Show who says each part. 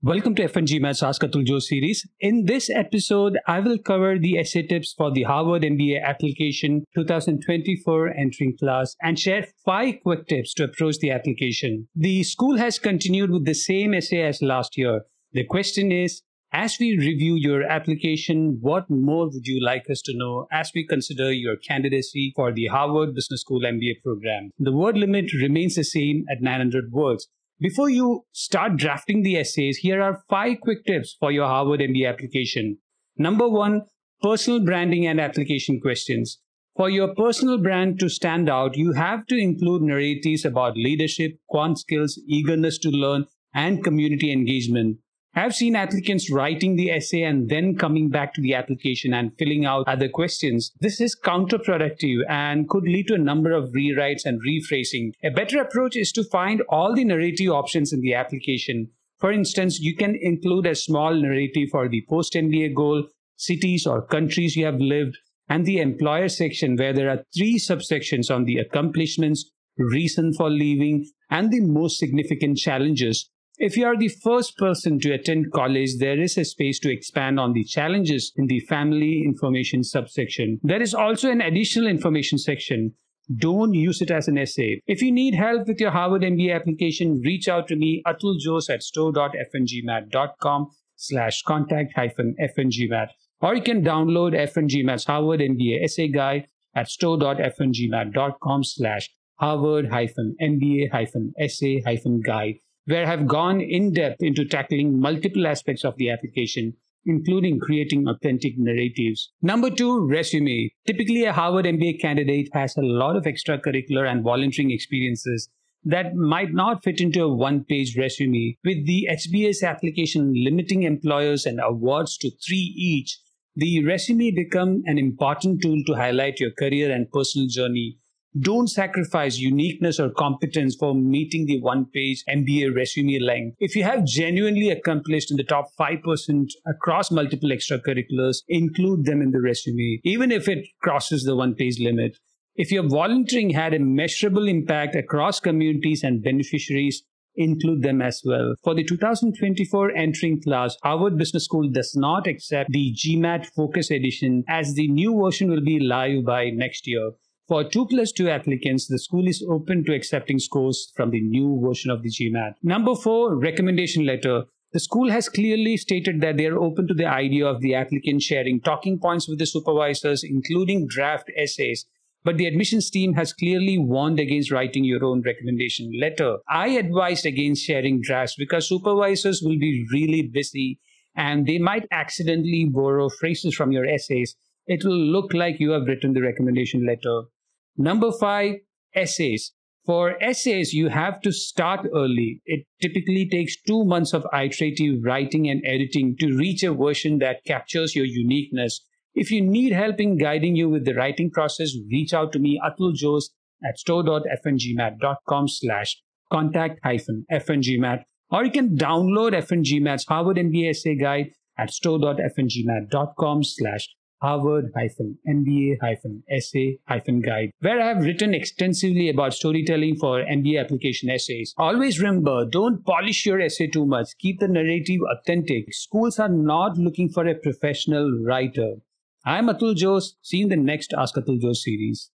Speaker 1: Welcome to F1GMAT's Ask Atul Jose series. In this episode, I will cover the essay tips for the Harvard MBA application 2024 entering class and share five quick tips to approach the application. The school has continued with the same essay as last year. The question is, as we review your application, what more would you like us to know as we consider your candidacy for the Harvard Business School MBA program? The word limit remains the same at 900 words. Before you start drafting the essays, here are five quick tips for your Harvard MBA application. Number one, personal branding and application questions. For your personal brand to stand out, you have to include narratives about leadership, quant skills, eagerness to learn, and community engagement. I've seen applicants writing the essay and then coming back to the application and filling out other questions. This is counterproductive and could lead to a number of rewrites and rephrasing. A better approach is to find all the narrative options in the application. For instance, you can include a small narrative for the post MBA goal, cities or countries you have lived, and the employer section where there are three subsections on the accomplishments, reason for leaving, and the most significant challenges. If you are the first person to attend college, there is a space to expand on the challenges in the family information subsection. There is also an additional information section. Don't use it as an essay. If you need help with your Harvard MBA application, reach out to me, Atul Jose at store.f1gmat.com slash contact hyphen f1gmat. Or you can download F1GMAT's Harvard MBA essay guide at store.f1gmat.com slash Harvard hyphen MBA hyphen essay hyphen guide where I have gone in depth into tackling multiple aspects of the application, including creating authentic narratives. Number two, resume. Typically, a Harvard MBA candidate has a lot of extracurricular and volunteering experiences that might not fit into a one page resume. With the HBS application limiting employers and awards to three each, the resume become an important tool to highlight your career and personal journey don't sacrifice uniqueness or competence for meeting the one page MBA resume length. If you have genuinely accomplished in the top 5% across multiple extracurriculars, include them in the resume, even if it crosses the one page limit. If your volunteering had a measurable impact across communities and beneficiaries, include them as well. For the 2024 entering class, Harvard Business School does not accept the GMAT Focus Edition as the new version will be live by next year. For 2 plus 2 applicants, the school is open to accepting scores from the new version of the GMAT. Number 4, recommendation letter. The school has clearly stated that they are open to the idea of the applicant sharing talking points with the supervisors, including draft essays. But the admissions team has clearly warned against writing your own recommendation letter. I advised against sharing drafts because supervisors will be really busy and they might accidentally borrow phrases from your essays. It will look like you have written the recommendation letter. Number five, essays. For essays, you have to start early. It typically takes two months of iterative writing and editing to reach a version that captures your uniqueness. If you need help in guiding you with the writing process, reach out to me, Atul Jose, at store.f1gmat.com slash contact hyphen f1gmat, or you can download F1GMAT's Harvard MBA essay guide at store.f1gmat.com slash Harvard-MBA-essay-guide, where I have written extensively about storytelling for MBA application essays. Always remember, don't polish your essay too much. Keep the narrative authentic. Schools are not looking for a professional writer. I'm Atul Jose. See you in the next Ask Atul Jose series.